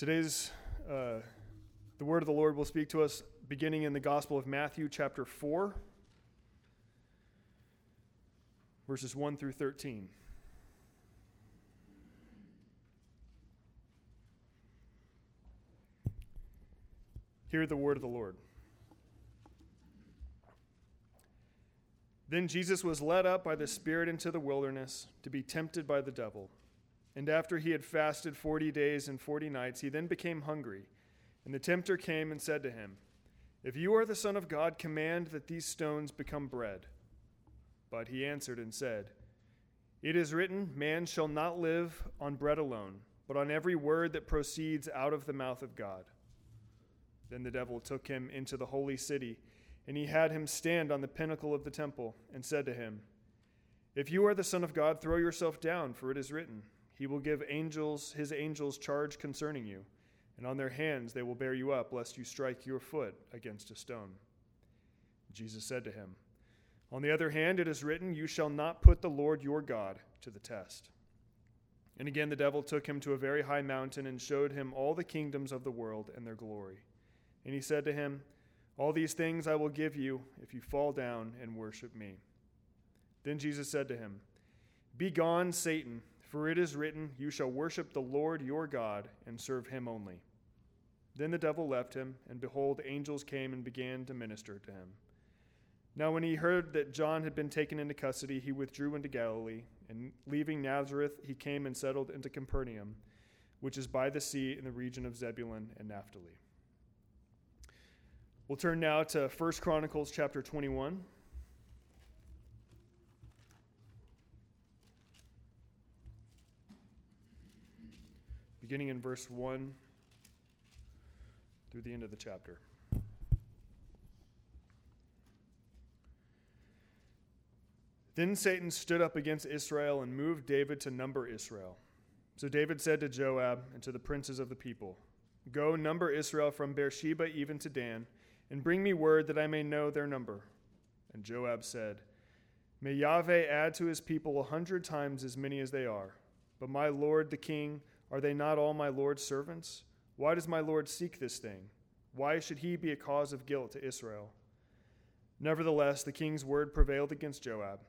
Today's uh, the word of the Lord will speak to us beginning in the Gospel of Matthew, chapter 4, verses 1 through 13. Hear the word of the Lord. Then Jesus was led up by the Spirit into the wilderness to be tempted by the devil. And after he had fasted forty days and forty nights, he then became hungry. And the tempter came and said to him, If you are the Son of God, command that these stones become bread. But he answered and said, It is written, Man shall not live on bread alone, but on every word that proceeds out of the mouth of God. Then the devil took him into the holy city, and he had him stand on the pinnacle of the temple, and said to him, If you are the Son of God, throw yourself down, for it is written, He will give angels his angels charge concerning you, and on their hands they will bear you up, lest you strike your foot against a stone. Jesus said to him, On the other hand, it is written, You shall not put the Lord your God to the test. And again the devil took him to a very high mountain and showed him all the kingdoms of the world and their glory. And he said to him, All these things I will give you if you fall down and worship me. Then Jesus said to him, Begone, Satan, for it is written, You shall worship the Lord your God and serve him only. Then the devil left him, and behold, angels came and began to minister to him. Now, when he heard that John had been taken into custody, he withdrew into Galilee, and leaving Nazareth, he came and settled into Capernaum, which is by the sea in the region of Zebulun and Naphtali. We'll turn now to 1 Chronicles chapter 21. Beginning in verse 1 through the end of the chapter. Then Satan stood up against Israel and moved David to number Israel. So David said to Joab and to the princes of the people, Go number Israel from Beersheba even to Dan and bring me word that I may know their number. And Joab said, May Yahweh add to his people a hundred times as many as they are. But my lord the king, are they not all my lord's servants? Why does my lord seek this thing? Why should he be a cause of guilt to Israel? Nevertheless, the king's word prevailed against Joab.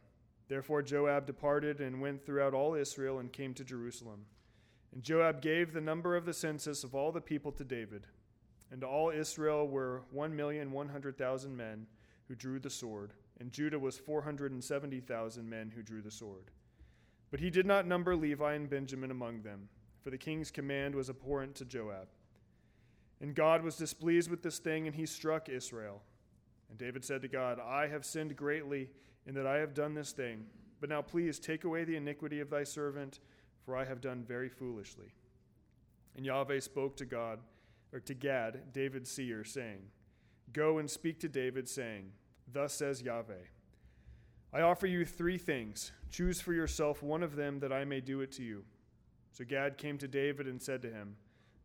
Therefore, Joab departed and went throughout all Israel and came to Jerusalem. And Joab gave the number of the census of all the people to David and all Israel were 1,100,000 men who drew the sword, and Judah was 470,000 men who drew the sword. But he did not number Levi and Benjamin among them, for the king's command was abhorrent to Joab. And God was displeased with this thing, and he struck Israel. And David said to God, I have sinned greatly in that I have done this thing. But now please take away the iniquity of thy servant, for I have done very foolishly. And Yahweh spoke to God or to Gad, David's seer, saying, Go and speak to David, saying, Thus says Yahweh, I offer you three things. Choose for yourself one of them that I may do it to you. So Gad came to David and said to him,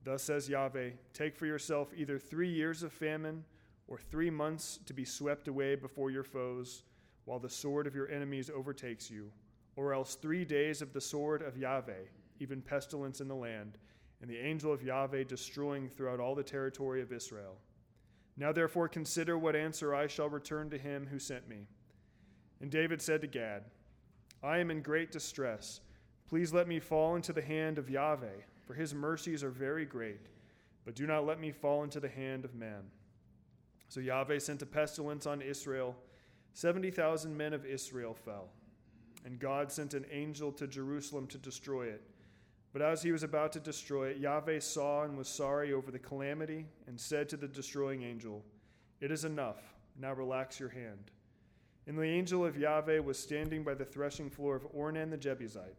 Thus says Yahweh, Take for yourself either three years of famine or three months to be swept away before your foes, while the sword of your enemies overtakes you, or else three days of the sword of Yahweh, even pestilence in the land and the angel of Yahweh destroying throughout all the territory of Israel. Now therefore consider what answer I shall return to him who sent me. And David said to Gad, I am in great distress. Please let me fall into the hand of Yahweh, for his mercies are very great, but do not let me fall into the hand of man. So Yahweh sent a pestilence on Israel. Seventy thousand men of Israel fell. And God sent an angel to Jerusalem to destroy it. But as he was about to destroy it, Yahweh saw and was sorry over the calamity and said to the destroying angel, It is enough. Now relax your hand. And the angel of Yahweh was standing by the threshing floor of Ornan the Jebusite.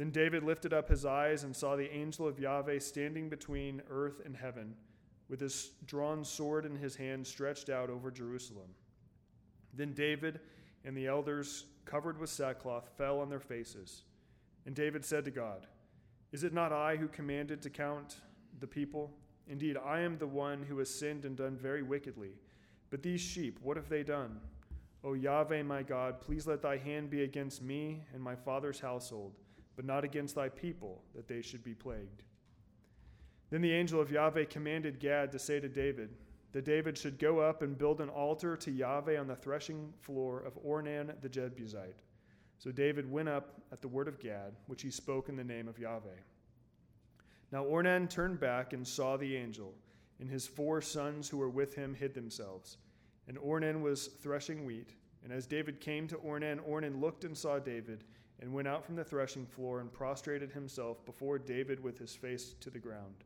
Then David lifted up his eyes and saw the angel of Yahweh standing between earth and heaven, with his drawn sword in his hand stretched out over Jerusalem. Then David and the elders, covered with sackcloth, fell on their faces. And David said to God, is it not I who commanded to count the people? Indeed, I am the one who has sinned and done very wickedly. But these sheep, what have they done? O Yahweh, my God, please let thy hand be against me and my father's household, but not against thy people, that they should be plagued. Then the angel of Yahweh commanded Gad to say to David that David should go up and build an altar to Yahweh on the threshing floor of Ornan the Jebusite. So David went up at the word of Gad, which he spoke in the name of Yahweh. Now Ornan turned back and saw the angel, and his four sons who were with him hid themselves. And Ornan was threshing wheat. And as David came to Ornan, Ornan looked and saw David, and went out from the threshing floor and prostrated himself before David with his face to the ground.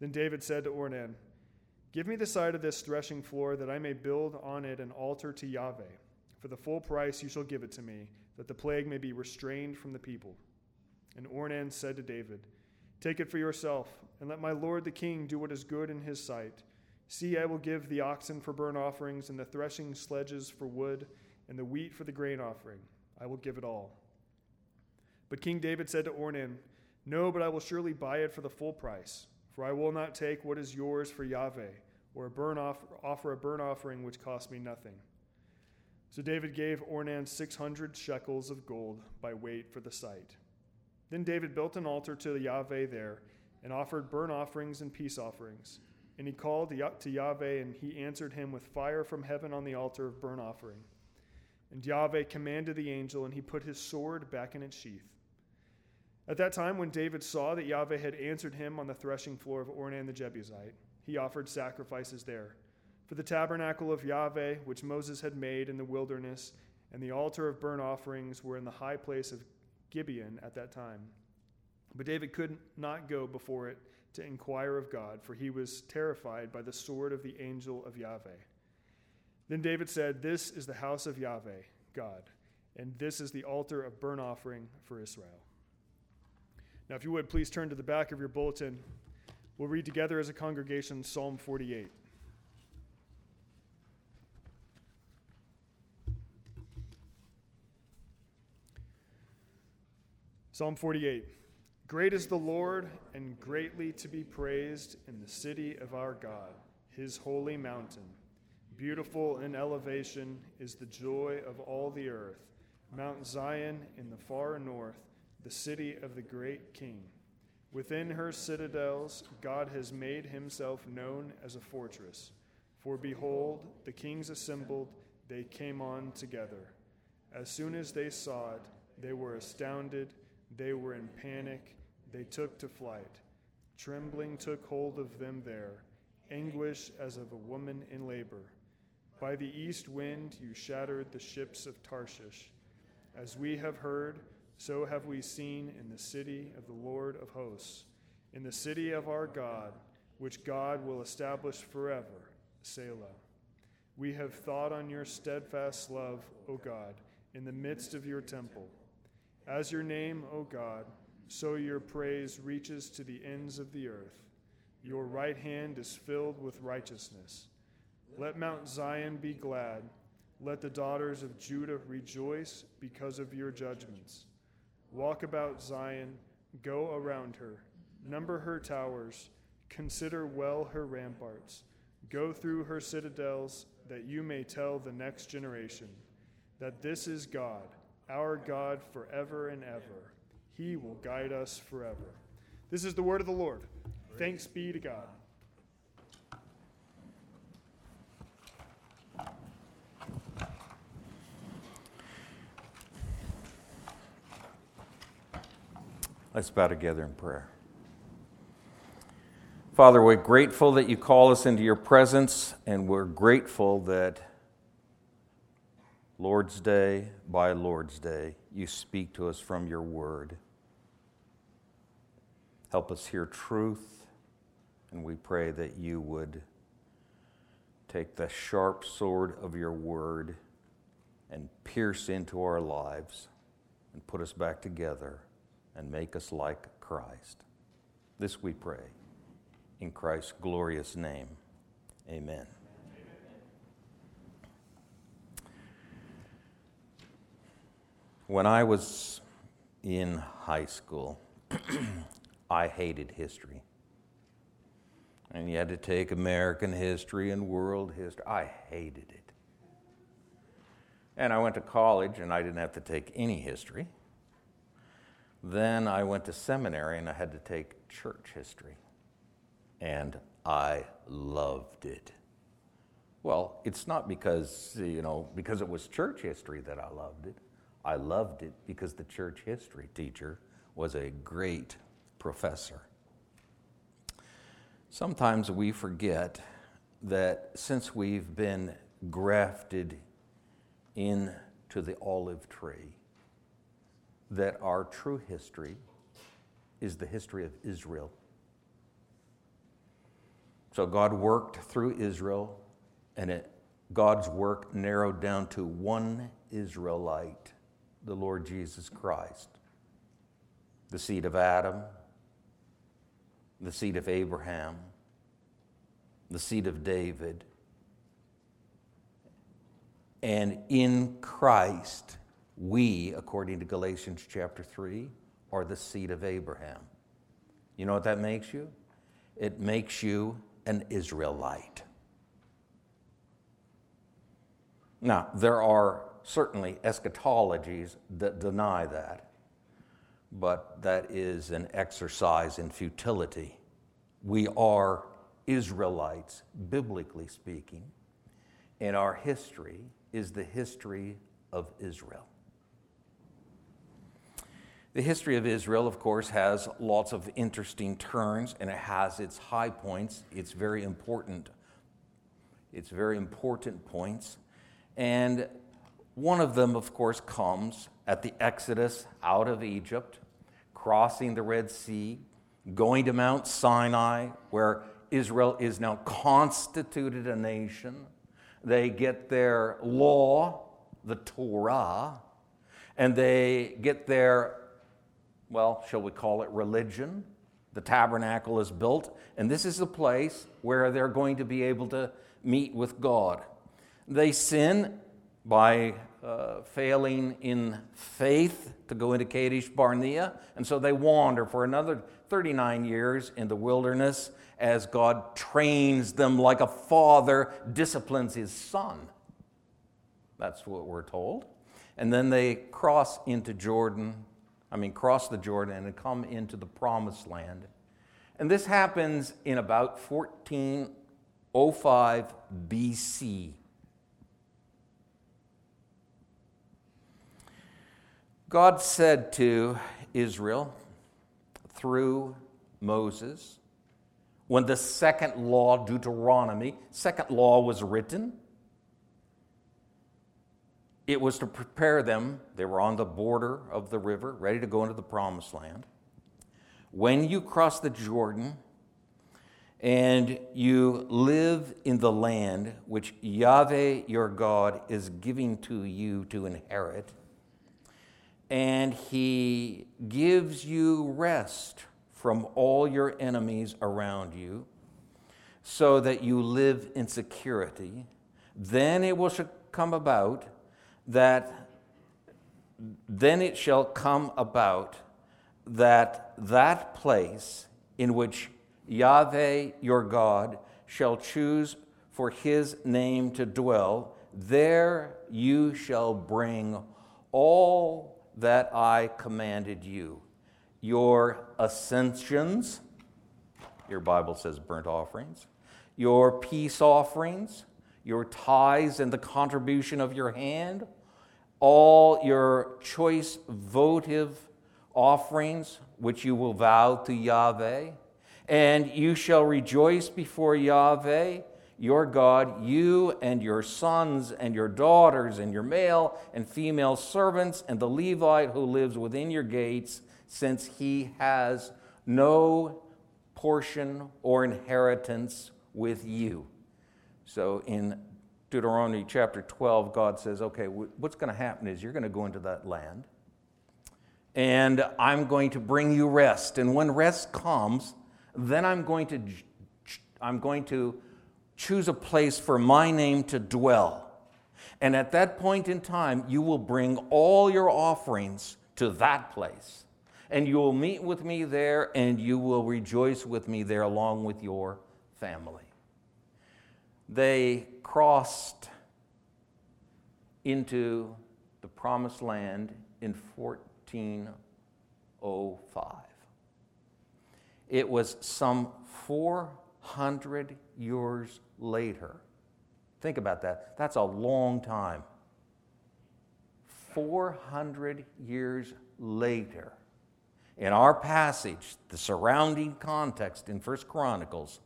Then David said to Ornan, Give me the side of this threshing floor that I may build on it an altar to Yahweh. For the full price you shall give it to me, that the plague may be restrained from the people. And Ornan said to David, Take it for yourself, and let my lord the king do what is good in his sight. See, I will give the oxen for burnt offerings, and the threshing sledges for wood, and the wheat for the grain offering. I will give it all. But King David said to Ornan, No, but I will surely buy it for the full price. For I will not take what is yours for Yahweh, or a burn off, offer a burnt offering which cost me nothing. So David gave Ornan 600 shekels of gold by weight for the site. Then David built an altar to Yahweh there and offered burnt offerings and peace offerings. And he called to Yahweh, and he answered him with fire from heaven on the altar of burnt offering. And Yahweh commanded the angel, and he put his sword back in its sheath. At that time, when David saw that Yahweh had answered him on the threshing floor of Ornan the Jebusite, he offered sacrifices there. For the tabernacle of Yahweh, which Moses had made in the wilderness, and the altar of burnt offerings were in the high place of Gibeon at that time. But David could not go before it to inquire of God, for he was terrified by the sword of the angel of Yahweh. Then David said, This is the house of Yahweh, God, and this is the altar of burnt offering for Israel. Now, if you would, please turn to the back of your bulletin. We'll read together as a congregation Psalm 48. Psalm 48. Great is the Lord, and greatly to be praised in the city of our God, his holy mountain. Beautiful in elevation is the joy of all the earth, Mount Zion in the far north the city of the great king. Within her citadels, God has made himself known as a fortress. For behold, the kings assembled, they came on together. As soon as they saw it, they were astounded, they were in panic, they took to flight. Trembling took hold of them there, anguish as of a woman in labor. By the east wind you shattered the ships of Tarshish. As we have heard, so have we seen in the city of the Lord of hosts, in the city of our God, which God will establish forever. Selah. We have thought on your steadfast love, O God, in the midst of your temple. As your name, O God, so your praise reaches to the ends of the earth. Your right hand is filled with righteousness. Let Mount Zion be glad. Let the daughters of Judah rejoice because of your judgments. Walk about Zion, go around her, number her towers, consider well her ramparts, go through her citadels, that you may tell the next generation that this is God, our God forever and ever. He will guide us forever. This is the word of the Lord. Thanks be to God. Let's bow together in prayer. Father, we're grateful that you call us into your presence, and we're grateful that Lord's Day by Lord's Day, you speak to us from your word. Help us hear truth, and we pray that you would take the sharp sword of your word and pierce into our lives and put us back together and make us like Christ. This we pray. In Christ's glorious name, amen. When I was in high school, I hated history. And you had to take American history and world history. I hated it. And I went to college and I didn't have to take any history. Then I went to seminary and I had to take church history. and I loved it. Well, it's not because, you know, because it was church history that I loved it. I loved it because the church history teacher was a great professor. Sometimes we forget that since we've been grafted into the olive tree, that our true history is the history of Israel. So God worked through Israel, and it, God's work narrowed down to one Israelite, the Lord Jesus Christ, the seed of Adam, the seed of Abraham, the seed of David. And in Christ, we, according to Galatians chapter 3, are the seed of Abraham. You know what that makes you? It makes you an Israelite. Now, there are certainly eschatologies that deny that, but that is an exercise in futility. We are Israelites, biblically speaking, and our history is the history of Israel. The history of Israel, of course, has lots of interesting turns and it has its high points. It's very important. It's very important points. And one of them, of course, comes at the Exodus out of Egypt, crossing the Red Sea, going to Mount Sinai, where Israel is now constituted a nation. They get their law, the Torah, and they get their well, shall we call it religion? The tabernacle is built, and this is the place where they're going to be able to meet with God. They sin by uh, failing in faith to go into Kadesh Barnea, and so they wander for another 39 years in the wilderness as God trains them like a father disciplines his son. That's what we're told. And then they cross into Jordan I mean, cross the Jordan and come into the promised land. And this happens in about 1405 BC. God said to Israel through Moses, when the second law, Deuteronomy, second law was written, it was to prepare them. They were on the border of the river, ready to go into the promised land. When you cross the Jordan and you live in the land which Yahweh your God is giving to you to inherit, and he gives you rest from all your enemies around you, so that you live in security, then it will come about that then it shall come about that that place in which Yahweh your God shall choose for his name to dwell, there you shall bring all that I commanded you. Your ascensions, your Bible says burnt offerings, your peace offerings, your tithes and the contribution of your hand all your choice votive offerings, which you will vow to Yahweh, and you shall rejoice before Yahweh your God, you and your sons and your daughters and your male and female servants and the Levite who lives within your gates, since he has no portion or inheritance with you. So in Deuteronomy chapter 12, God says, okay, what's going to happen is you're going to go into that land, and I'm going to bring you rest. And when rest comes, then I'm going to, I'm going to choose a place for my name to dwell. And at that point in time, you will bring all your offerings to that place. And you will meet with me there, and you will rejoice with me there along with your family they crossed into the promised land in 1405. It was some 400 years later. Think about that. That's a long time. 400 years later, in our passage, the surrounding context in First Chronicles,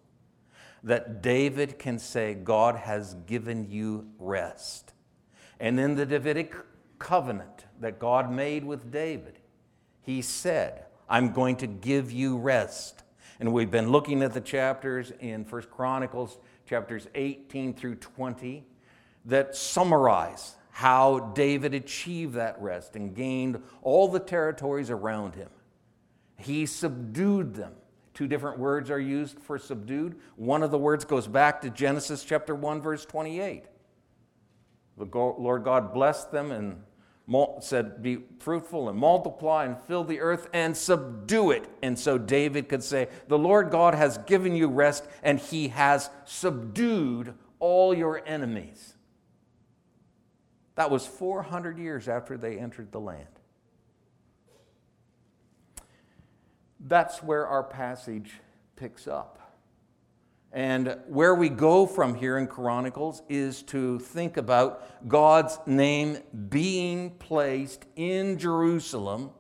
that David can say, God has given you rest. And in the Davidic covenant that God made with David, he said, I'm going to give you rest. And we've been looking at the chapters in First Chronicles, chapters 18 through 20, that summarize how David achieved that rest and gained all the territories around him. He subdued them. Two different words are used for subdued. One of the words goes back to Genesis chapter 1, verse 28. The Lord God blessed them and said, Be fruitful and multiply and fill the earth and subdue it. And so David could say, The Lord God has given you rest and he has subdued all your enemies. That was 400 years after they entered the land. That's where our passage picks up. And where we go from here in Chronicles is to think about God's name being placed in Jerusalem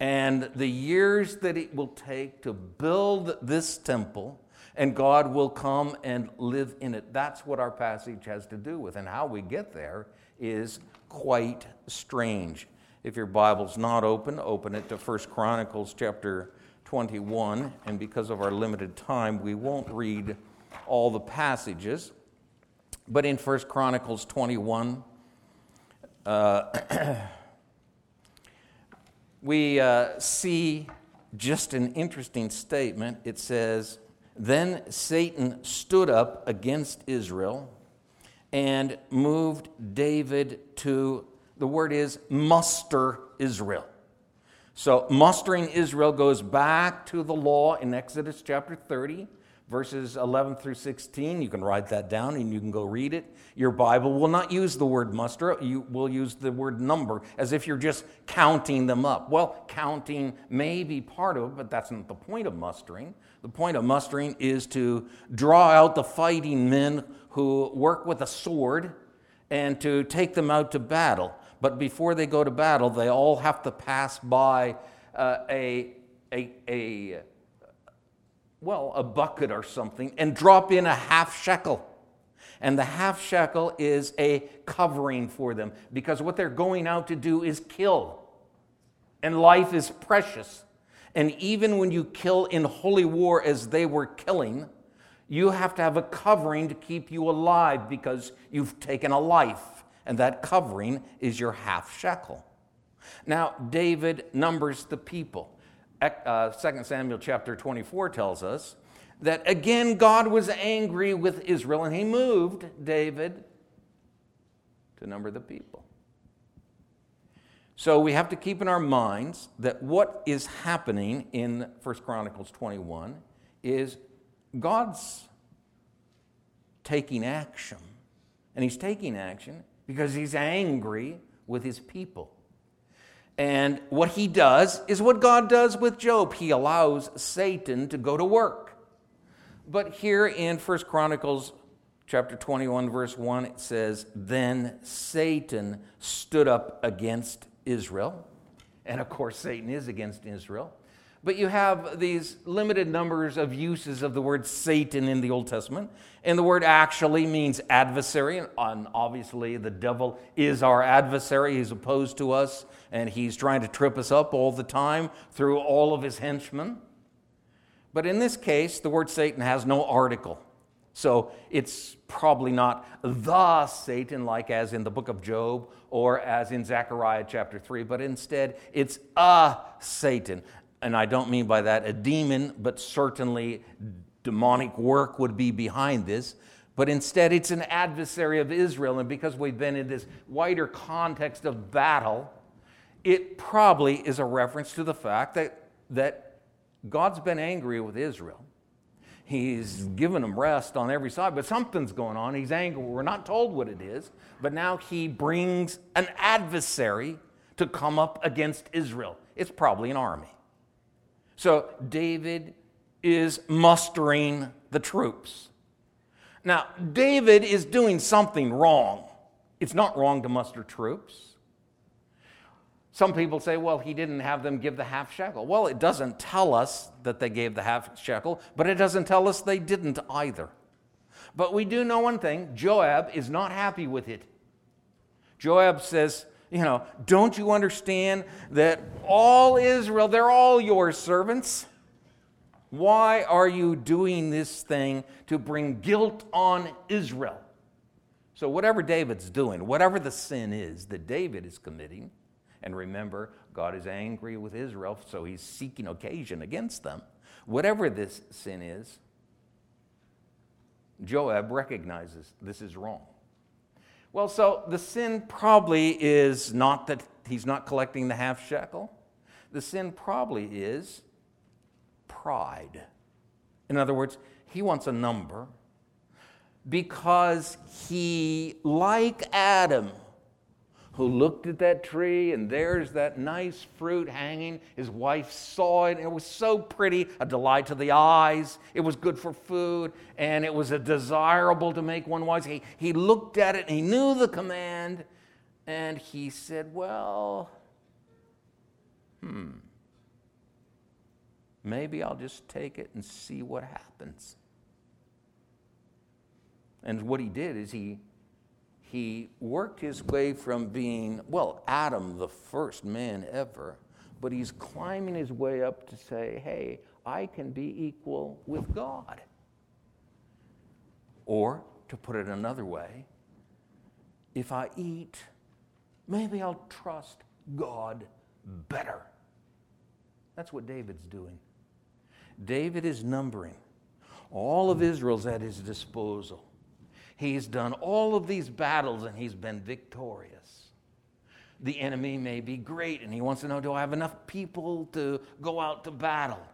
and the years that it will take to build this temple, and God will come and live in it. That's what our passage has to do with. And how we get there is quite strange. If your Bible's not open, open it to 1 Chronicles chapter 21. And because of our limited time, we won't read all the passages. But in 1 Chronicles 21, uh, we uh, see just an interesting statement. It says, Then Satan stood up against Israel and moved David to, the word is muster Israel. So, mustering Israel goes back to the law in Exodus chapter 30 verses 11 through 16. You can write that down and you can go read it. Your Bible will not use the word muster, you will use the word number as if you're just counting them up. Well, counting may be part of it, but that's not the point of mustering. The point of mustering is to draw out the fighting men who work with a sword and to take them out to battle. But before they go to battle, they all have to pass by uh, a, a, a well, a bucket or something, and drop in a half shekel. And the half shekel is a covering for them because what they're going out to do is kill. And life is precious. And even when you kill in holy war as they were killing, you have to have a covering to keep you alive because you've taken a life. And that covering is your half shekel. Now, David numbers the people uh, 2 Samuel chapter 24 tells us that again God was angry with Israel and he moved David to number the people. So we have to keep in our minds that what is happening in 1 Chronicles 21 is God's taking action. And he's taking action because he's angry with his people. And what he does is what God does with Job. He allows Satan to go to work. But here in 1 Chronicles chapter 21 verse 1 it says, "Then Satan stood up against Israel." And of course Satan is against Israel. But you have these limited numbers of uses of the word Satan in the Old Testament. And the word actually means adversary. And obviously, the devil is our adversary. He's opposed to us, and he's trying to trip us up all the time through all of his henchmen. But in this case, the word Satan has no article. So it's probably not the Satan, like as in the book of Job or as in Zechariah chapter 3, but instead it's a Satan, and I don't mean by that a demon, but certainly demonic work would be behind this. But instead, it's an adversary of Israel. And because we've been in this wider context of battle, it probably is a reference to the fact that, that God's been angry with Israel. He's given them rest on every side, but something's going on. He's angry. We're not told what it is, but now he brings an adversary to come up against Israel. It's probably an army. So David is mustering the troops. Now, David is doing something wrong. It's not wrong to muster troops. Some people say, well, he didn't have them give the half shekel. Well, it doesn't tell us that they gave the half shekel, but it doesn't tell us they didn't either. But we do know one thing Joab is not happy with it. Joab says, you know, don't you understand that all Israel, they're all your servants? Why are you doing this thing to bring guilt on Israel? So, whatever David's doing, whatever the sin is that David is committing, and remember, God is angry with Israel, so he's seeking occasion against them. Whatever this sin is, Joab recognizes this is wrong. Well, so the sin probably is not that he's not collecting the half shekel. The sin probably is pride. In other words, he wants a number because he, like Adam, who looked at that tree and there's that nice fruit hanging. His wife saw it. And it was so pretty, a delight to the eyes. It was good for food and it was a desirable to make one wise. He, he looked at it and he knew the command and he said, Well, hmm, maybe I'll just take it and see what happens. And what he did is he he worked his way from being, well, Adam, the first man ever, but he's climbing his way up to say, hey, I can be equal with God. Or, to put it another way, if I eat, maybe I'll trust God better. That's what David's doing. David is numbering. All of Israel's at his disposal. He's done all of these battles and he's been victorious. The enemy may be great and he wants to know do I have enough people to go out to battle?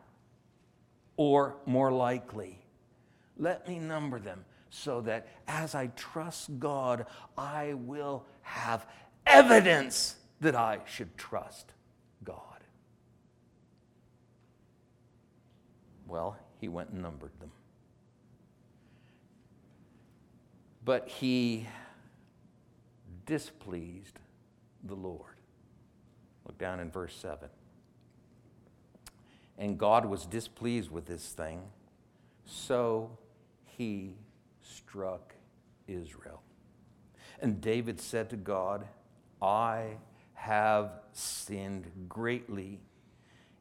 Or more likely, let me number them so that as I trust God, I will have evidence that I should trust God. Well, he went and numbered them. But he displeased the Lord. Look down in verse 7. And God was displeased with this thing, so he struck Israel. And David said to God, I have sinned greatly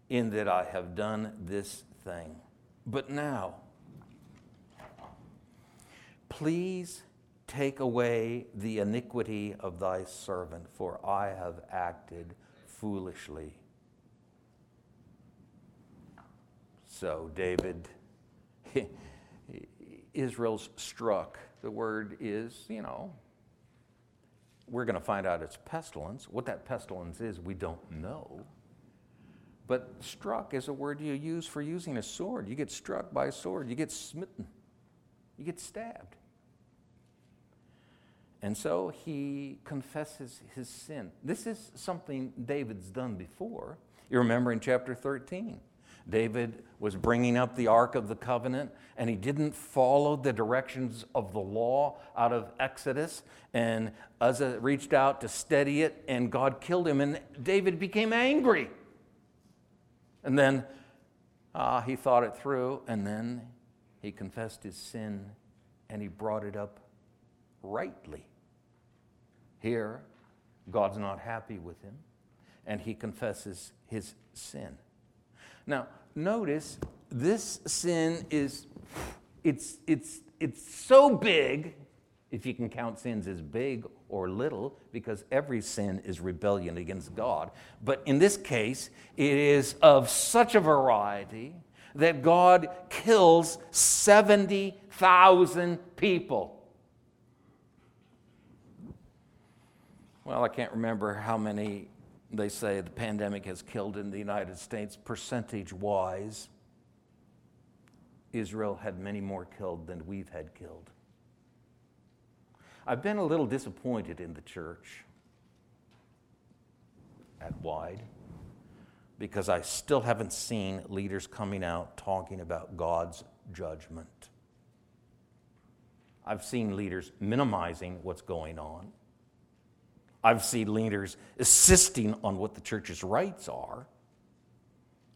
in that I have done this thing. But now, please Take away the iniquity of thy servant, for I have acted foolishly. So, David, Israel's struck. The word is, you know, we're going to find out it's pestilence. What that pestilence is, we don't know. But struck is a word you use for using a sword. You get struck by a sword, you get smitten, you get stabbed. And so he confesses his sin. This is something David's done before. You remember in chapter 13, David was bringing up the Ark of the Covenant and he didn't follow the directions of the law out of Exodus. And Uzzah reached out to steady it and God killed him. And David became angry. And then uh, he thought it through and then he confessed his sin and he brought it up rightly. Here, God's not happy with him, and he confesses his sin. Now, notice this sin is it's it's it's so big if you can count sins as big or little because every sin is rebellion against God but in this case it is of such a variety that God kills 70,000 people well, I can't remember how many they say the pandemic has killed in the United States, percentage wise. Israel had many more killed than we've had killed. I've been a little disappointed in the church at Wide because I still haven't seen leaders coming out talking about God's judgment. I've seen leaders minimizing what's going on. I've seen leaders insisting on what the church's rights are.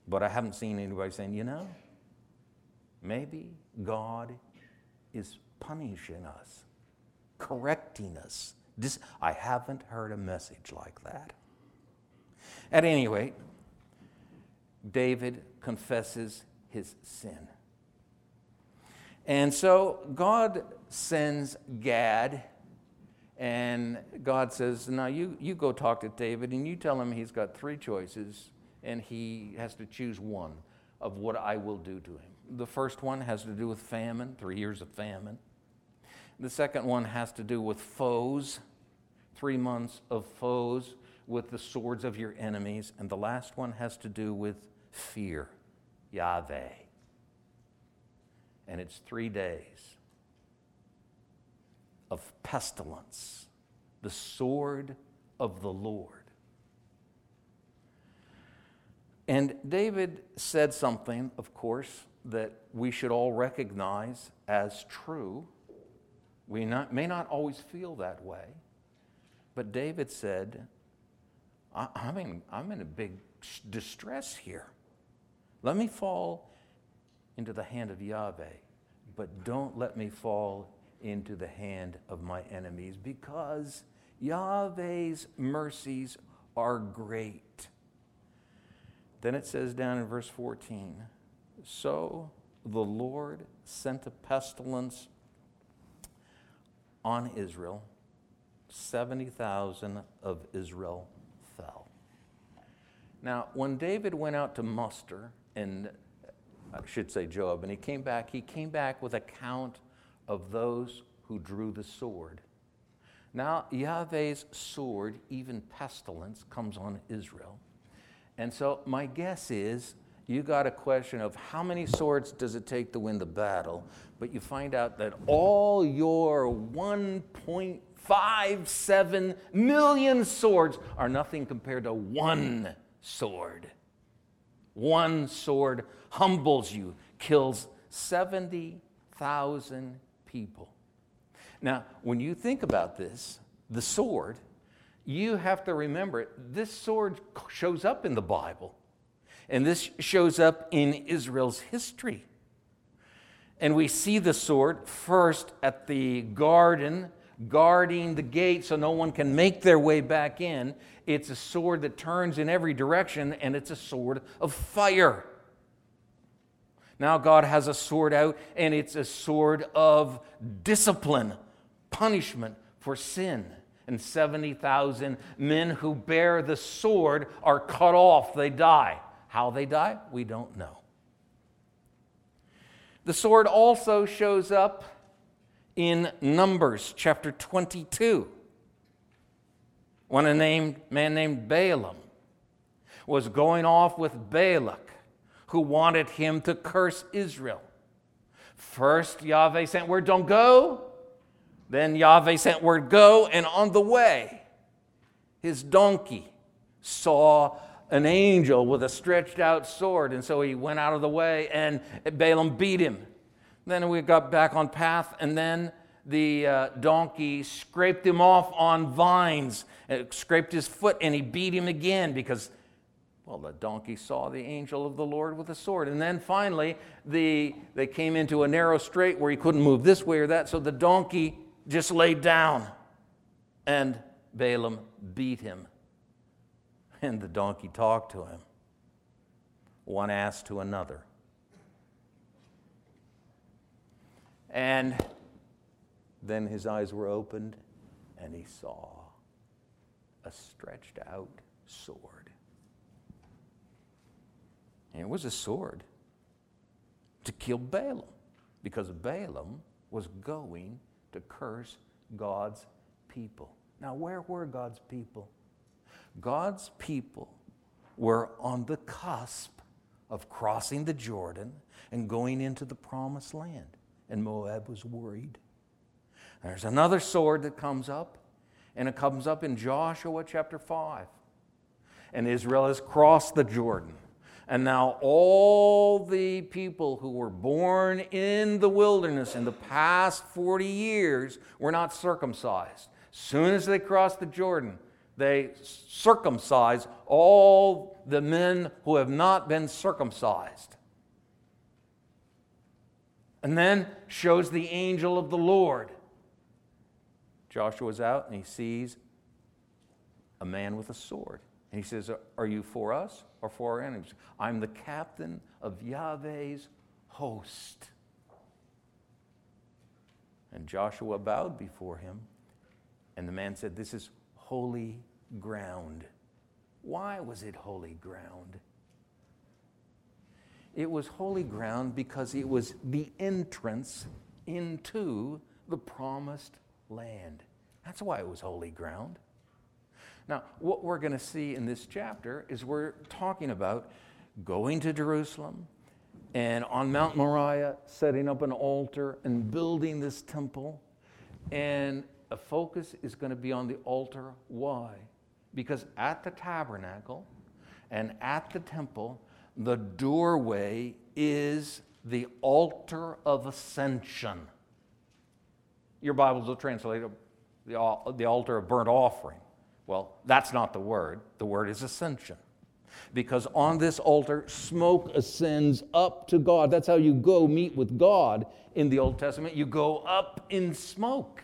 But I haven't seen anybody saying, you know, maybe God is punishing us, correcting us. I haven't heard a message like that. At any rate, David confesses his sin. And so God sends Gad, and God says, Now you, you go talk to David, and you tell him he's got three choices, and he has to choose one of what I will do to him. The first one has to do with famine, three years of famine. The second one has to do with foes, three months of foes with the swords of your enemies. And the last one has to do with fear, Yahweh. And it's three days of pestilence, the sword of the Lord. And David said something, of course, that we should all recognize as true. We not, may not always feel that way, but David said, I, am in, I'm in a big distress here. Let me fall into the hand of Yahweh, but don't let me fall into the hand of my enemies because Yahweh's mercies are great. Then it says down in verse 14 So the Lord sent a pestilence on Israel, 70,000 of Israel fell. Now, when David went out to muster, and I should say Joab, and he came back, he came back with a count of those who drew the sword. Now, Yahweh's sword, even pestilence, comes on Israel. And so, my guess is you got a question of how many swords does it take to win the battle, but you find out that all your 1.57 million swords are nothing compared to one sword. One sword humbles you, kills 70,000 people. Now, when you think about this, the sword, you have to remember this sword shows up in the Bible. And this shows up in Israel's history. And we see the sword first at the garden, guarding the gate so no one can make their way back in. It's a sword that turns in every direction, and it's a sword of fire. Now God has a sword out, and it's a sword of discipline, punishment for sin. And 70,000 men who bear the sword are cut off, they die. How they die, we don't know. The sword also shows up in Numbers chapter 22 when a named, man named Balaam was going off with Balak, who wanted him to curse Israel. First, Yahweh sent word, don't go. Then Yahweh sent word, go. And on the way, his donkey saw an angel with a stretched out sword. And so he went out of the way, and Balaam beat him. Then we got back on path, and then the uh, donkey scraped him off on vines, it scraped his foot, and he beat him again because, well, the donkey saw the angel of the Lord with a sword. And then finally, the, they came into a narrow strait where he couldn't move this way or that, so the donkey just laid down, and Balaam beat him and the donkey talked to him. One asked to another. And then his eyes were opened and he saw a stretched out sword. And it was a sword to kill Balaam because Balaam was going to curse God's people. Now, where were God's people? God's people were on the cusp of crossing the Jordan and going into the promised land. And Moab was worried. There's another sword that comes up, and it comes up in Joshua chapter 5. and Israel has crossed the Jordan. And now all the people who were born in the wilderness in the past 40 years were not circumcised. Soon as they crossed the Jordan, they circumcise all the men who have not been circumcised. And then shows the angel of the Lord. Joshua's out and he sees a man with a sword. And he says, Are you for us or for our enemies? I'm the captain of Yahweh's host. And Joshua bowed before him. And the man said, This is holy ground. Why was it holy ground? It was holy ground because it was the entrance into the promised land. That's why it was holy ground. Now, what we're going to see in this chapter is we're talking about going to Jerusalem and on Mount Moriah setting up an altar and building this temple. And a focus is going to be on the altar. Why? Because at the tabernacle and at the temple, the doorway is the altar of ascension. Your Bibles will translate the, the altar of burnt offering. Well, that's not the word. The word is ascension. Because on this altar, smoke ascends up to God. That's how you go meet with God in the Old Testament. You go up in smoke,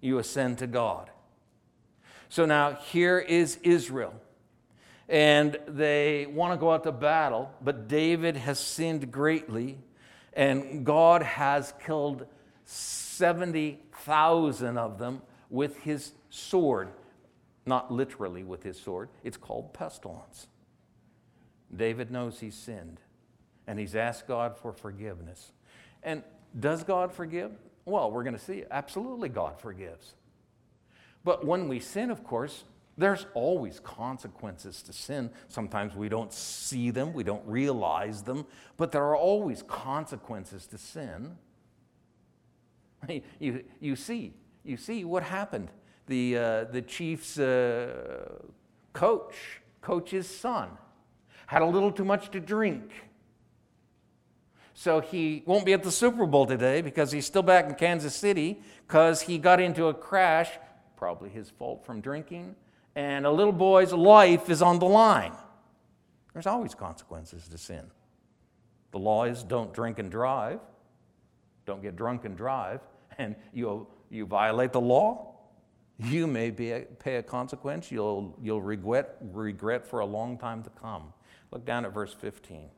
you ascend to God. So now here is Israel. And they want to go out to battle, but David has sinned greatly, and God has killed 70,000 of them with his sword. Not literally with his sword, it's called pestilence. David knows he's sinned, and he's asked God for forgiveness. And does God forgive? Well, we're going to see. Absolutely, God forgives. But when we sin, of course, there's always consequences to sin. Sometimes we don't see them, we don't realize them, but there are always consequences to sin. You, you see, you see what happened. The, uh, the Chiefs' uh, coach, coach's son, had a little too much to drink. So he won't be at the Super Bowl today because he's still back in Kansas City because he got into a crash, probably his fault from drinking, and a little boy's life is on the line. There's always consequences to sin. The law is don't drink and drive, don't get drunk and drive, and you, you violate the law, you may be, pay a consequence you'll, you'll regret, regret for a long time to come. Look down at verse 15.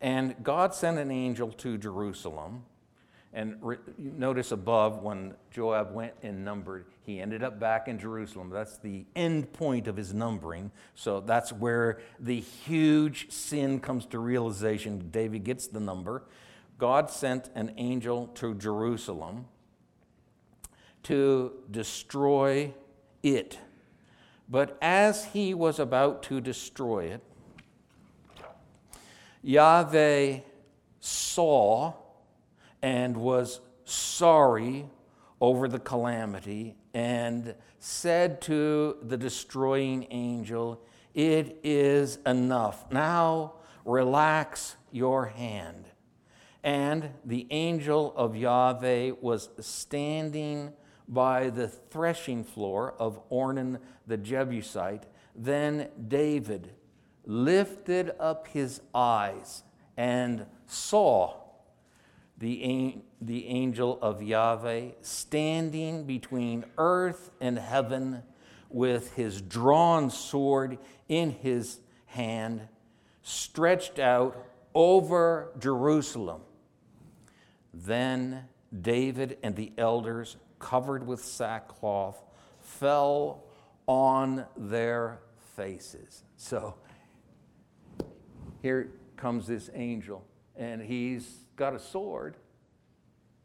And God sent an angel to Jerusalem. And re- notice above, when Joab went and numbered, he ended up back in Jerusalem. That's the end point of his numbering. So that's where the huge sin comes to realization. David gets the number. God sent an angel to Jerusalem to destroy it. But as he was about to destroy it, Yahweh saw and was sorry over the calamity and said to the destroying angel, It is enough. Now relax your hand. And the angel of Yahweh was standing by the threshing floor of Ornan the Jebusite. Then David lifted up his eyes and saw the, the angel of Yahweh standing between earth and heaven with his drawn sword in his hand, stretched out over Jerusalem. Then David and the elders, covered with sackcloth, fell on their faces. So here comes this angel, and he's got a sword.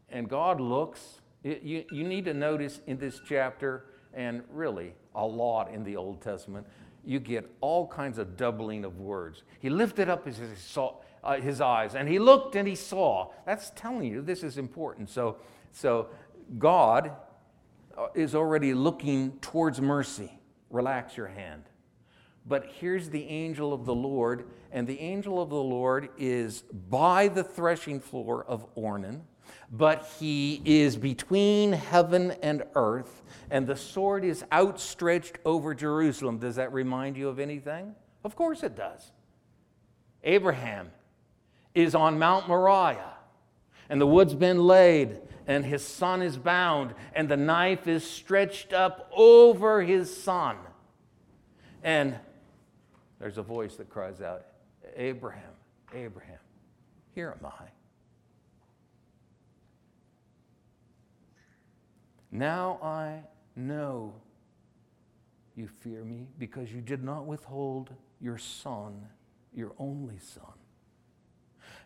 And God looks, you, you need to notice in this chapter, and really a lot in the Old Testament, you get all kinds of doubling of words. He lifted up his, his, uh, his eyes, and he looked and he saw. That's telling you this is important. So, so God uh, is already looking towards mercy relax your hand. But here's the angel of the Lord, and the angel of the Lord is by the threshing floor of Ornan, but he is between heaven and earth, and the sword is outstretched over Jerusalem. Does that remind you of anything? Of course it does. Abraham is on Mount Moriah, and the wood's been laid, and his son is bound, and the knife is stretched up over his son. And there's a voice that cries out, Abraham, Abraham, here am I. Now I know you fear me because you did not withhold your son, your only son.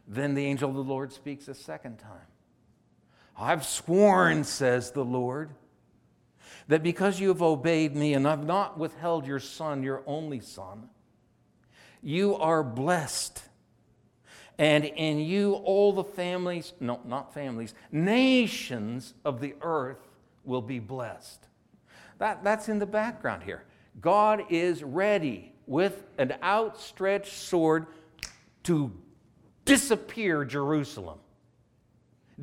Then the angel of the Lord speaks a second time. I've sworn, says the Lord, that because you have obeyed me and I've not withheld your son, your only son, you are blessed. And in you, all the families, no, not families, nations of the earth will be blessed. That, that's in the background here. God is ready with an outstretched sword to disappear Jerusalem.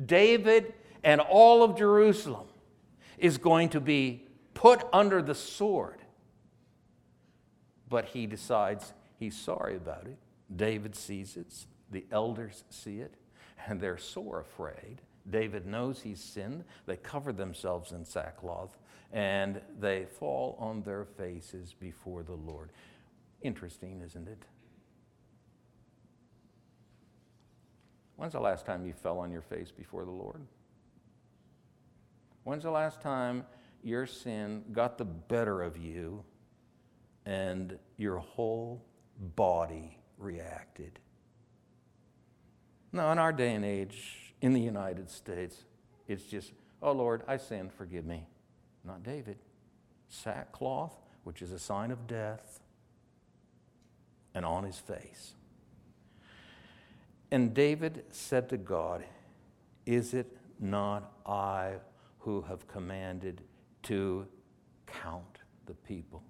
David and all of Jerusalem is going to be put under the sword. But he decides he's sorry about it. David sees it, the elders see it, and they're sore afraid. David knows he's sinned. They cover themselves in sackcloth and they fall on their faces before the Lord. Interesting, isn't it? When's the last time you fell on your face before the Lord? When's the last time your sin got the better of you and your whole body reacted? Now, in our day and age, in the United States, it's just, oh Lord, I sinned, forgive me. Not David. Sackcloth, which is a sign of death, and on his face. And David said to God, Is it not I who have commanded to count the people?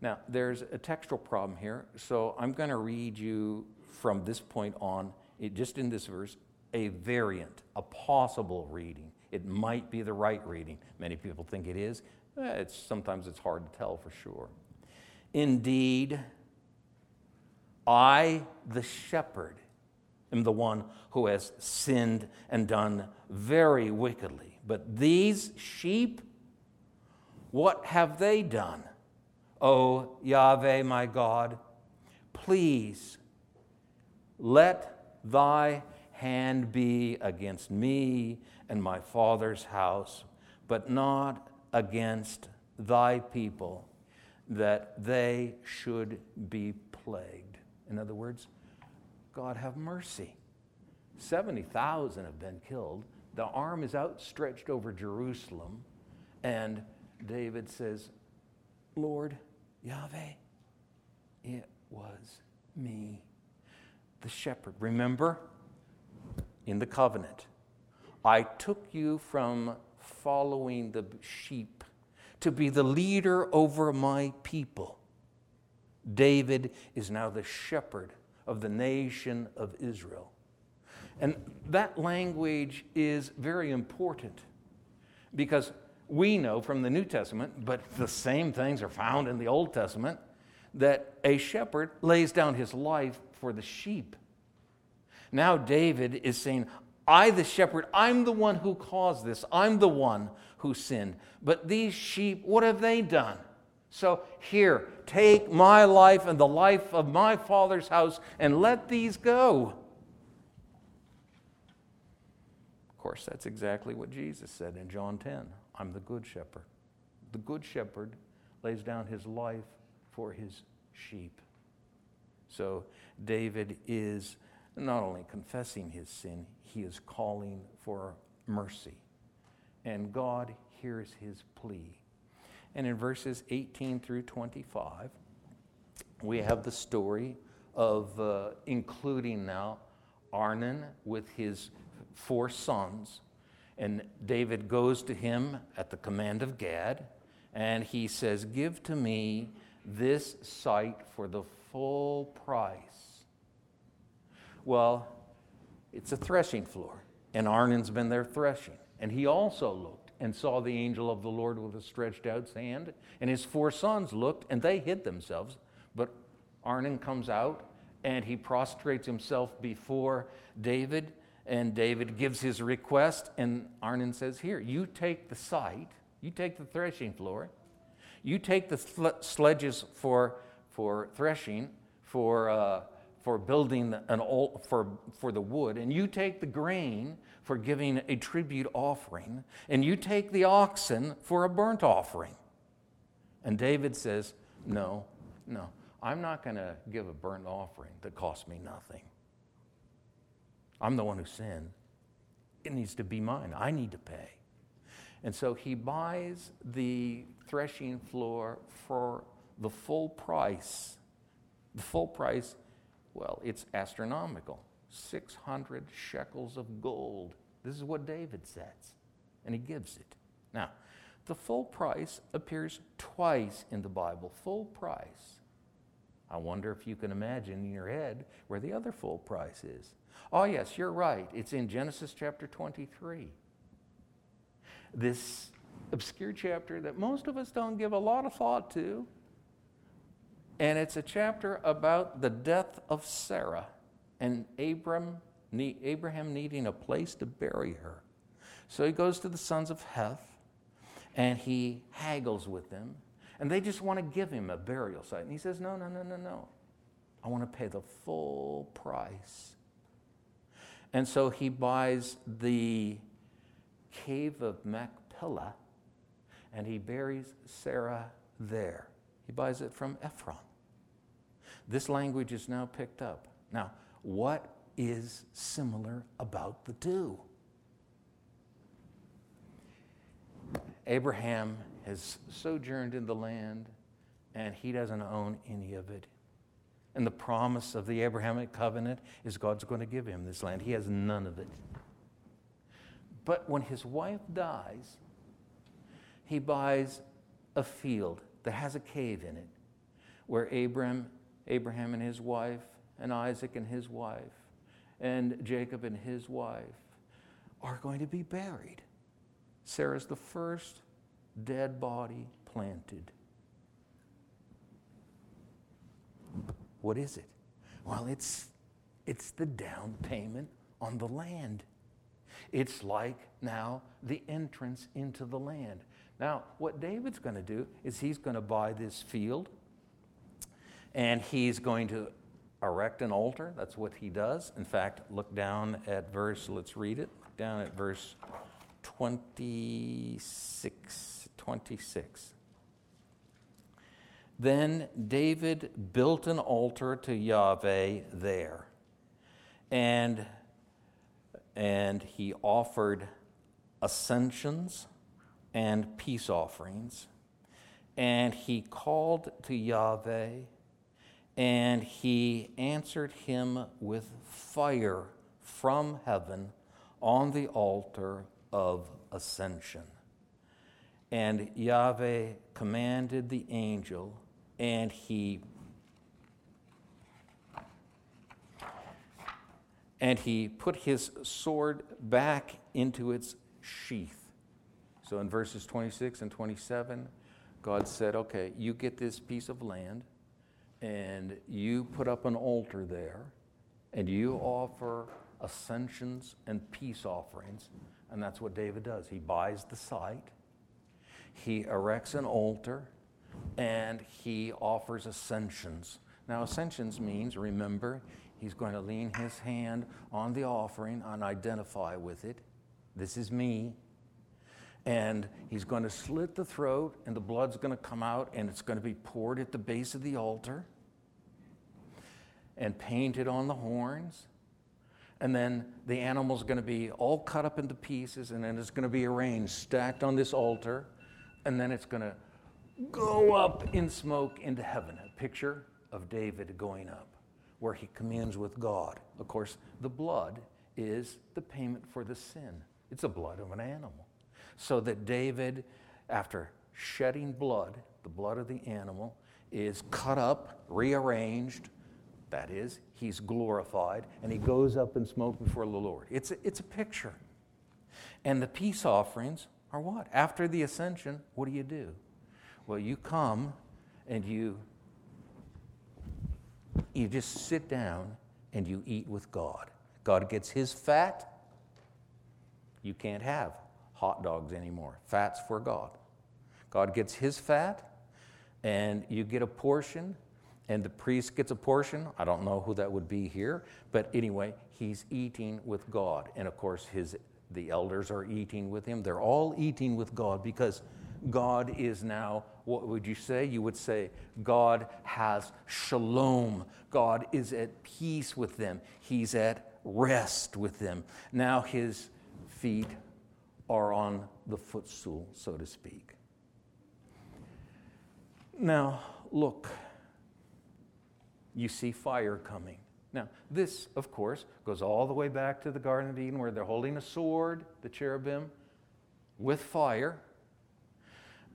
Now, there's a textual problem here, so I'm going to read you from this point on, it, just in this verse, a variant, a possible reading. It might be the right reading. Many people think it is. Eh, it's, sometimes it's hard to tell for sure. Indeed, I, the shepherd, am the one who has sinned and done very wickedly. But these sheep, what have they done? O Yahweh, my God, please let thy hand be against me and my father's house, but not against thy people, that they should be plagued. In other words, God have mercy. 70,000 have been killed. The arm is outstretched over Jerusalem, and David says, Lord, Yahweh, it was me, the shepherd. Remember, in the covenant, I took you from following the sheep to be the leader over my people. David is now the shepherd of the nation of Israel. And that language is very important because we know from the New Testament, but the same things are found in the Old Testament, that a shepherd lays down his life for the sheep. Now, David is saying, I, the shepherd, I'm the one who caused this. I'm the one who sinned. But these sheep, what have they done? So here, take my life and the life of my father's house and let these go. Of course, that's exactly what Jesus said in John 10 I'm the good shepherd. The good shepherd lays down his life for his sheep. So David is not only confessing his sin, he is calling for mercy. And God hears his plea. And in verses 18 through 25, we have the story of uh, including now Arnon with his four sons. And David goes to him at the command of Gad and he says, Give to me this site for the full price. Well, it's a threshing floor, and Arnon's been there threshing. And he also looked and saw the angel of the Lord with a stretched out hand, and his four sons looked, and they hid themselves. But Arnon comes out, and he prostrates himself before David, and David gives his request, and Arnon says, Here, you take the site you take the threshing floor, you take the sledges for, for threshing, for, uh, for building an old, for, for the wood, and you take the grain for giving a tribute offering, and you take the oxen for a burnt offering. And David says, No, no, I'm not going to give a burnt offering that costs me nothing. I'm the one who sinned. It needs to be mine. I need to pay. And so he buys the threshing floor for the full price. The full price, well, it's astronomical 600 shekels of gold. This is what David says, and he gives it. Now, the full price appears twice in the Bible. Full price. I wonder if you can imagine in your head where the other full price is. Oh, yes, you're right. It's in Genesis chapter 23 this obscure chapter that most of us don't give a lot of thought to. And it's a chapter about the death of Sarah and Abram, Abraham needing a place to bury her. So he goes to the sons of Heth and he haggles with them. And they just want to give him a burial site. And he says, No, no, no, no, no. I want to pay the full price. And so he buys the cave of Machpelah, and he buries Sarah there. He buys it from Ephron. This language is now picked up. Now, what is similar about the two? Abraham has sojourned in the land and he doesn't own any of it. And the promise of the Abrahamic covenant is God's going to give him this land. He has none of it. But when his wife dies, he buys a field that has a cave in it where Abram, Abraham and his wife, and Isaac and his wife, and Jacob and his wife are going to be buried. Sarah's the first dead body planted. What is it? Well, it's, it's the down payment on the land. It's like now the entrance into the land. Now, what David's going to do is he's going to buy this field and he's going to erect an altar. That's what he does. In fact, look down at verse, let's read it. Look down at verse 26. 26. Then David built an altar to Yahweh there. And and he offered ascensions and peace offerings. And he called to Yahweh, and he answered him with fire from heaven on the altar of ascension. And Yahweh commanded the angel, and he and he put his sword back into its sheath. So in verses 26 and 27, God said, Okay, you get this piece of land, and you put up an altar there, and you offer ascensions and peace offerings. And that's what David does. He buys the site, he erects an altar, and he offers ascensions. Now, ascensions means, remember, He's going to lean his hand on the offering and identify with it. This is me. And he's going to slit the throat, and the blood's going to come out, and it's going to be poured at the base of the altar and painted on the horns. And then the animal's going to be all cut up into pieces, and then it's going to be arranged, stacked on this altar, and then it's going to go up in smoke into heaven. A picture of David going up where he communes with God. Of course, the blood is the payment for the sin, it's the blood of an animal. So that David, after shedding blood, the blood of the animal, is cut up, rearranged. That is, he's glorified, and he goes up in smoke before the Lord. It's a, it's a picture. And the peace offerings are what? After the ascension, what do you do? Well, you come and you you just sit down and you eat with God. God gets his fat. You can't have hot dogs anymore. Fat's for God. God gets his fat, and you get a portion, and the priest gets a portion. I don't know who that would be here, but anyway, he's eating with God. And of course, his, the elders are eating with him. They're all eating with God because God is now, what would you say? You would say, God has shalom. God is at peace with them. He's at rest with them. Now his feet are on the footstool, so to speak. Now, look, you see fire coming. Now, this, of course, goes all the way back to the Garden of Eden where they're holding a sword, the cherubim, with fire.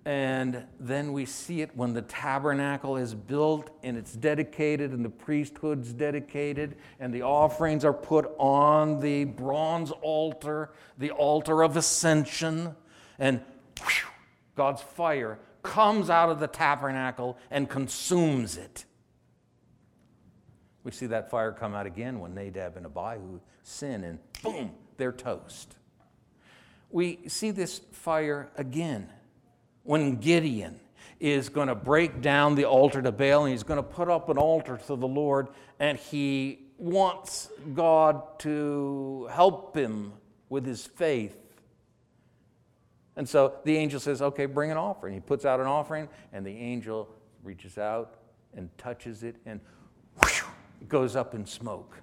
And then we see it when the tabernacle is built and it's dedicated and the priesthood's dedicated and the offerings are put on the bronze altar, the altar of ascension. And whew, God's fire comes out of the tabernacle and consumes it. We see that fire come out again when Nadab and Abihu sin, and boom, they're toast. We see this fire again when Gideon is going to break down the altar to Baal and he's going to put up an altar to the Lord and he wants God to help him with his faith. And so the angel says, Okay, bring an offering. He puts out an offering and the angel reaches out and touches it and whoosh, it goes up in smoke.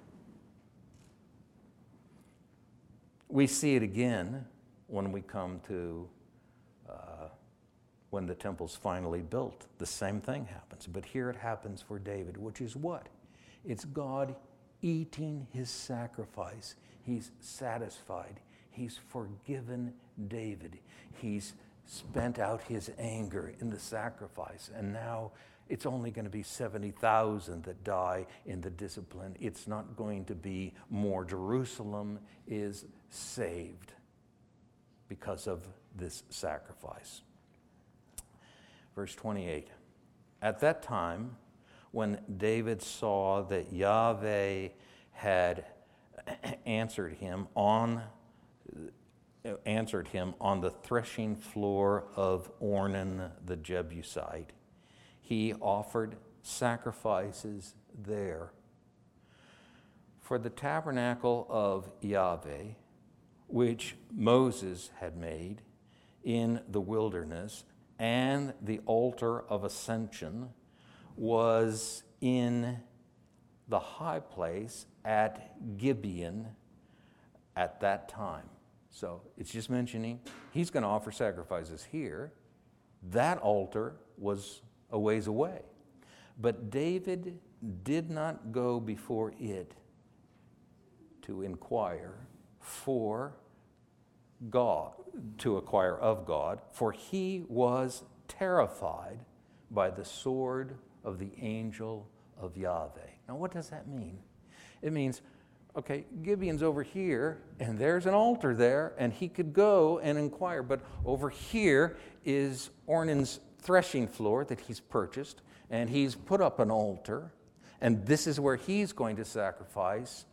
We see it again when we come to when the temple's finally built, the same thing happens. But here it happens for David, which is what? It's God eating his sacrifice. He's satisfied. He's forgiven David. He's spent out his anger in the sacrifice. And now it's only going to be 70,000 that die in the discipline. It's not going to be more. Jerusalem is saved because of this sacrifice. Verse 28 At that time, when David saw that Yahweh had answered him on answered him on the threshing floor of Ornan the Jebusite. He offered sacrifices there. For the tabernacle of Yahweh, which Moses had made in the wilderness, and the altar of ascension was in the high place at Gibeon at that time. So it's just mentioning he's going to offer sacrifices here. That altar was a ways away. But David did not go before it to inquire for God, to acquire of God, for he was terrified by the sword of the angel of Yahweh. Now, what does that mean? It means, okay, Gibeon's over here, and there's an altar there, and he could go and inquire. But over here is Ornan's threshing floor that he's purchased, and he's put up an altar, and this is where he's going to sacrifice.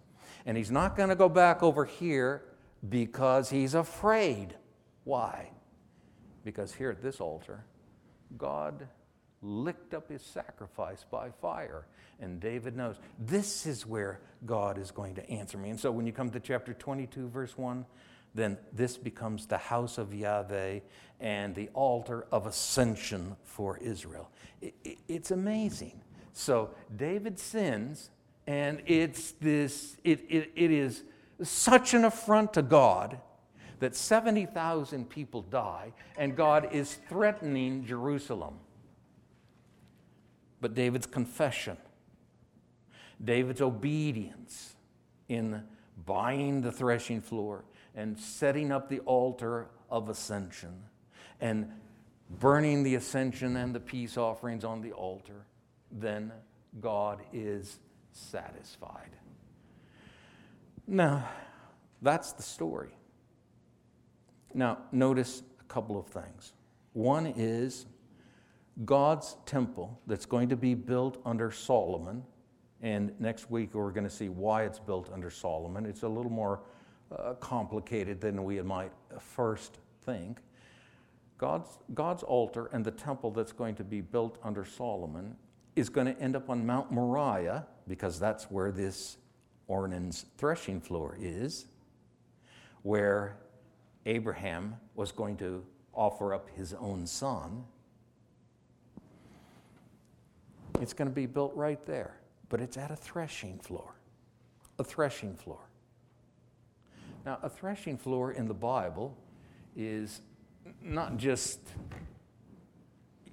And he's not going to go back over here because he's afraid. Why? Because here at this altar, God licked up his sacrifice by fire. And David knows this is where God is going to answer me. And so when you come to chapter 22, verse 1, then this becomes the house of Yahweh and the altar of ascension for Israel. It, it, it's amazing. So David sins, and it's this, it, it, it is such an affront to God that 70,000 people die and God is threatening Jerusalem. But David's confession, David's obedience in buying the threshing floor and setting up the altar of ascension and burning the ascension and the peace offerings on the altar, then God is satisfied. Now, that's the story. Now, notice a couple of things. One is God's temple that's going to be built under Solomon, and next week we're going to see why it's built under Solomon. It's a little more uh, complicated than we might first think. God's, God's altar and the temple that's going to be built under Solomon is going to end up on Mount Moriah, because that's where this Ornan's threshing floor is, where Abraham was going to offer up his own son. It's going to be built right there, but it's at a threshing floor. A threshing floor. Now, a threshing floor in the Bible is not just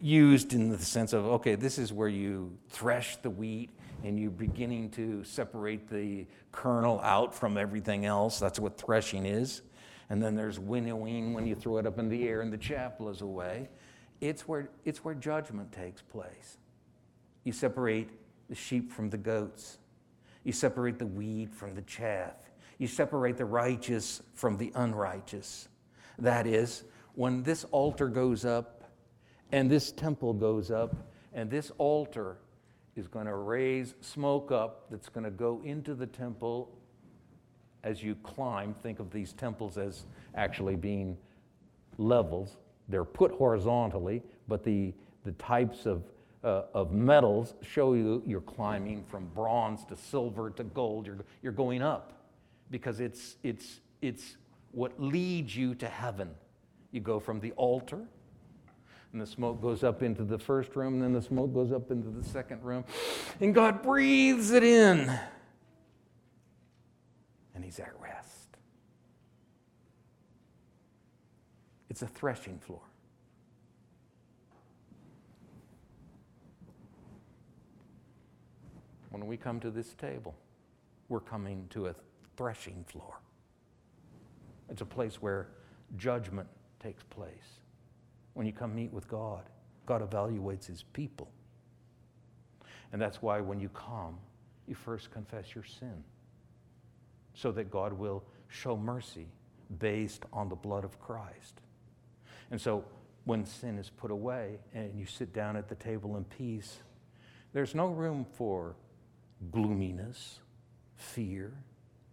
used in the sense of, okay, this is where you thresh the wheat and you're beginning to separate the kernel out from everything else. That's what threshing is. And then there's winnowing when you throw it up in the air and the chaff blows away. It's where, it's where judgment takes place. You separate the sheep from the goats, you separate the weed from the chaff, you separate the righteous from the unrighteous. That is, when this altar goes up and this temple goes up and this altar is going to raise smoke up that's going to go into the temple as you climb. Think of these temples as actually being levels. They're put horizontally, but the, the types of, uh, of metals show you you're climbing from bronze to silver to gold. You're, you're going up because it's, it's, it's what leads you to heaven. You go from the altar, and the smoke goes up into the first room, and then the smoke goes up into the second room, and God breathes it in, and He's at rest. It's a threshing floor. When we come to this table, we're coming to a threshing floor. It's a place where judgment takes place. When you come meet with God, God evaluates his people. And that's why when you come, you first confess your sin so that God will show mercy based on the blood of Christ. And so when sin is put away and you sit down at the table in peace, there's no room for gloominess, fear,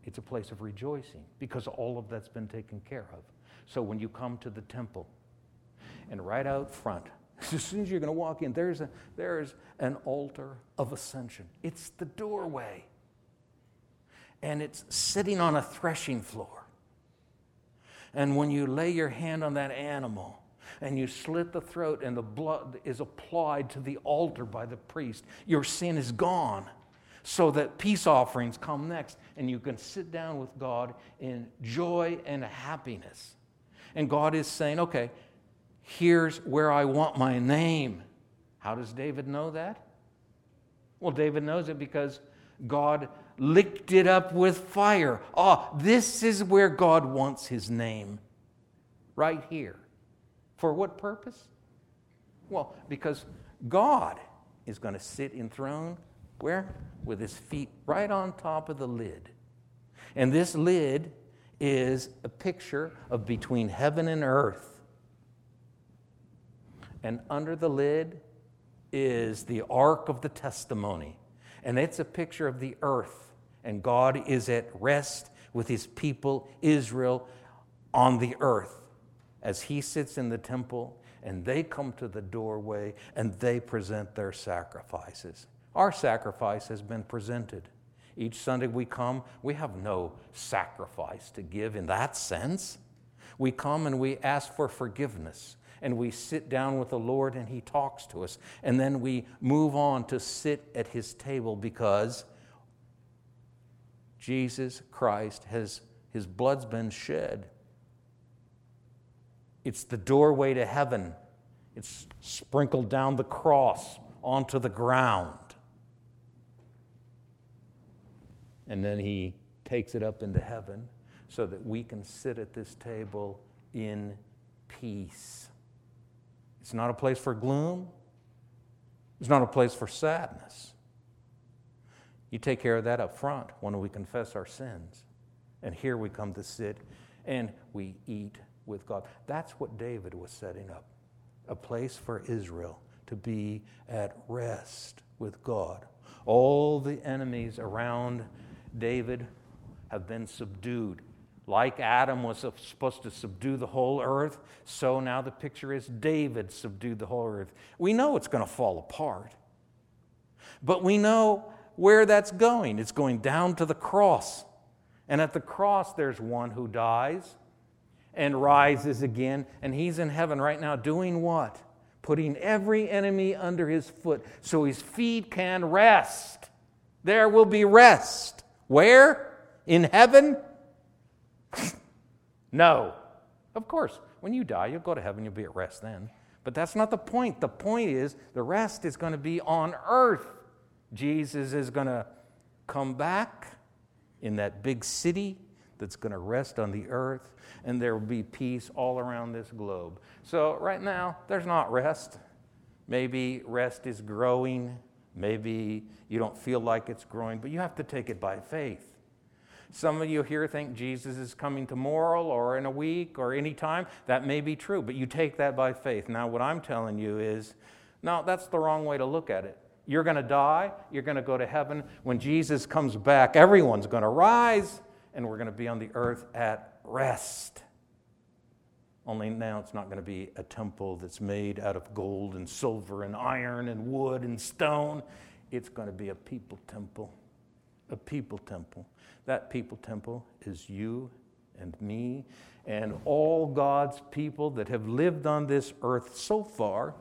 it's a place of rejoicing because all of that's been taken care of. So when you come to the temple, and right out front, as soon as you're going to walk in, there's, a, there's an altar of ascension. It's the doorway. And it's sitting on a threshing floor. And when you lay your hand on that animal and you slit the throat and the blood is applied to the altar by the priest, your sin is gone so that peace offerings come next and you can sit down with God in joy and happiness. And God is saying, okay, here's where I want my name. How does David know that? Well, David knows it because God licked it up with fire. Ah, oh, this is where God wants his name, right here. For what purpose? Well, because God is going to sit enthroned where? With his feet right on top of the lid. And this lid is a picture of between heaven and earth. And under the lid is the Ark of the Testimony. And it's a picture of the earth. And God is at rest with his people, Israel, on the earth as he sits in the temple and they come to the doorway and they present their sacrifices. Our sacrifice has been presented. Each Sunday we come, we have no sacrifice to give in that sense. We come and we ask for forgiveness, and we sit down with the Lord and He talks to us. And then we move on to sit at His table because Jesus Christ has, His blood's been shed. It's the doorway to heaven. It's sprinkled down the cross onto the ground. and then he takes it up into heaven so that we can sit at this table in peace. It's not a place for gloom. It's not a place for sadness. You take care of that up front when we confess our sins. And here we come to sit and we eat with God. That's what David was setting up a place for Israel to be at rest with God. All the enemies around David have been subdued. Like Adam was supposed to subdue the whole earth, so now the picture is David subdued the whole earth. We know it's going to fall apart, but we know where that's going. It's going down to the cross. And at the cross, there's one who dies and rises again, and he's in heaven right now doing what? Putting every enemy under his foot so his feet can rest. There will be rest. Where? In heaven? no. Of course, when you die, you'll go to heaven, you'll be at rest then. But that's not the point. The point is the rest is going to be on earth. Jesus is going to come back in that big city that's going to rest on the earth, and there will be peace all around this globe. So, right now, there's not rest. Maybe rest is growing. Maybe you don't feel like it's growing, but you have to take it by faith. Some of you here think Jesus is coming tomorrow or in a week or any time. That may be true, but you take that by faith. Now, what I'm telling you is no, that's the wrong way to look at it. You're going to die, you're going to go to heaven. When Jesus comes back, everyone's going to rise, and we're going to be on the earth at rest. Only now it's not going to be a temple that's made out of gold and silver and iron and wood and stone. It's going to be a people temple. A people temple. That people temple is you and me and all God's people that have lived on this earth so far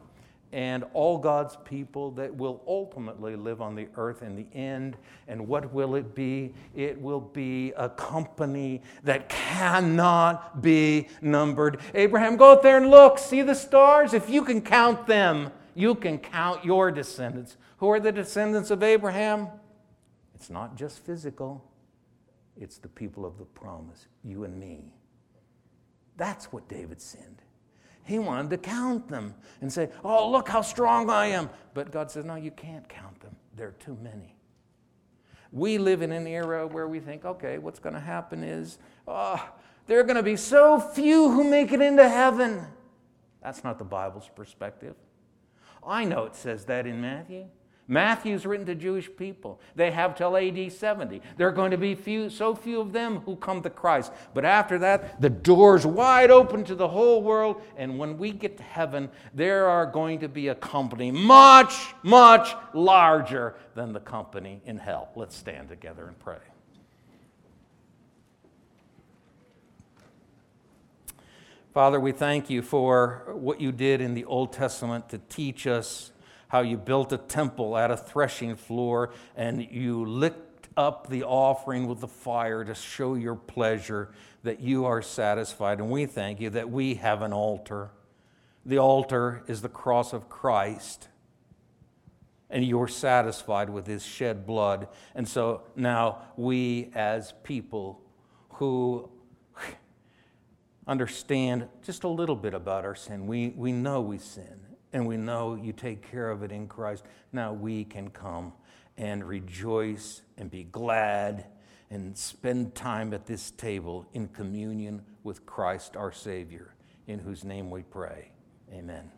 and all God's people that will ultimately live on the earth in the end. And what will it be? It will be a company that cannot be numbered. Abraham, go out there and look, see the stars. If you can count them, you can count your descendants. Who are the descendants of Abraham? It's not just physical, it's the people of the promise, you and me. That's what David sinned. He wanted to count them and say, Oh, look how strong I am. But God says, No, you can't count them. There are too many. We live in an era where we think, okay, what's going to happen is, oh, there are going to be so few who make it into heaven. That's not the Bible's perspective. I know it says that in Matthew. Matthew's written to Jewish people. They have till AD 70. There are going to be few, so few of them who come to Christ. But after that, the door's wide open to the whole world. And when we get to heaven, there are going to be a company much, much larger than the company in hell. Let's stand together and pray. Father, we thank you for what you did in the Old Testament to teach us how you built a temple at a threshing floor and you licked up the offering with the fire to show your pleasure that you are satisfied. And we thank you that we have an altar. The altar is the cross of Christ. And you're satisfied with his shed blood. And so now we, as people who understand just a little bit about our sin, we, we know we sin and we know you take care of it in Christ. Now we can come and rejoice and be glad and spend time at this table in communion with Christ our Savior, in whose name we pray. Amen.